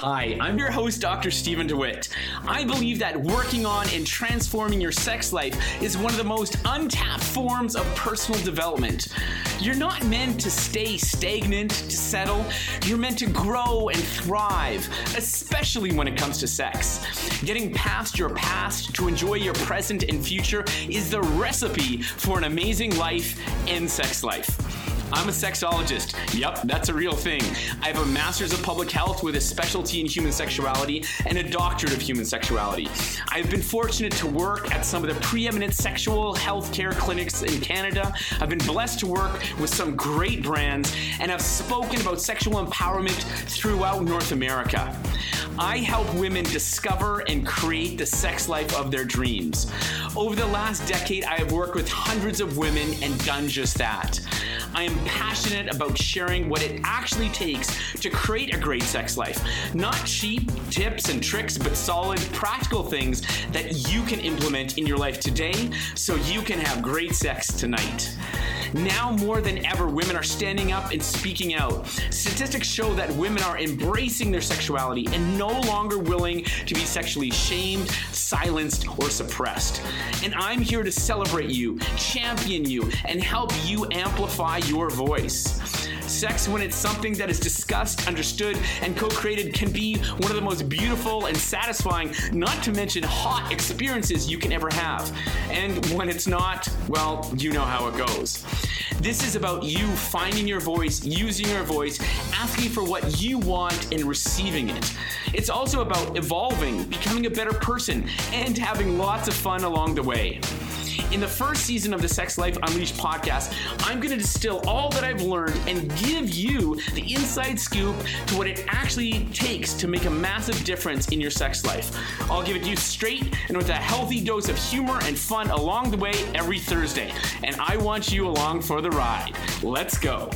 Hi, I'm your host, Dr. Stephen DeWitt. I believe that working on and transforming your sex life is one of the most untapped forms of personal development. You're not meant to stay stagnant, to settle. You're meant to grow and thrive, especially when it comes to sex. Getting past your past to enjoy your present and future is the recipe for an amazing life and sex life. I'm a sexologist. Yep, that's a real thing. I have a master's of public health with a specialty in human sexuality and a doctorate of human sexuality. I've been fortunate to work at some of the preeminent sexual health care clinics in Canada. I've been blessed to work with some great brands and have spoken about sexual empowerment throughout North America. I help women discover and create the sex life of their dreams. Over the last decade, I have worked with hundreds of women and done just that. I am passionate about sharing what it actually takes to create a great sex life. Not cheap tips and tricks, but solid, practical things that you can implement in your life today so you can have great sex tonight. Now more than ever, women are standing up and speaking out. Statistics show that women are embracing their sexuality and no longer willing to be sexually shamed, silenced, or suppressed. And I'm here to celebrate you, champion you, and help you amplify your voice. Sex, when it's something that is discussed, understood, and co created, can be one of the most beautiful and satisfying, not to mention hot experiences you can ever have. And when it's not, well, you know how it goes. This is about you finding your voice, using your voice, asking for what you want, and receiving it. It's also about evolving, becoming a better person, and having lots of fun along the way. In the first season of the Sex Life Unleashed podcast, I'm going to distill all that I've learned and give you the inside scoop to what it actually takes to make a massive difference in your sex life. I'll give it to you straight and with a healthy dose of humor and fun along the way every Thursday. And I want you along for the ride. Let's go.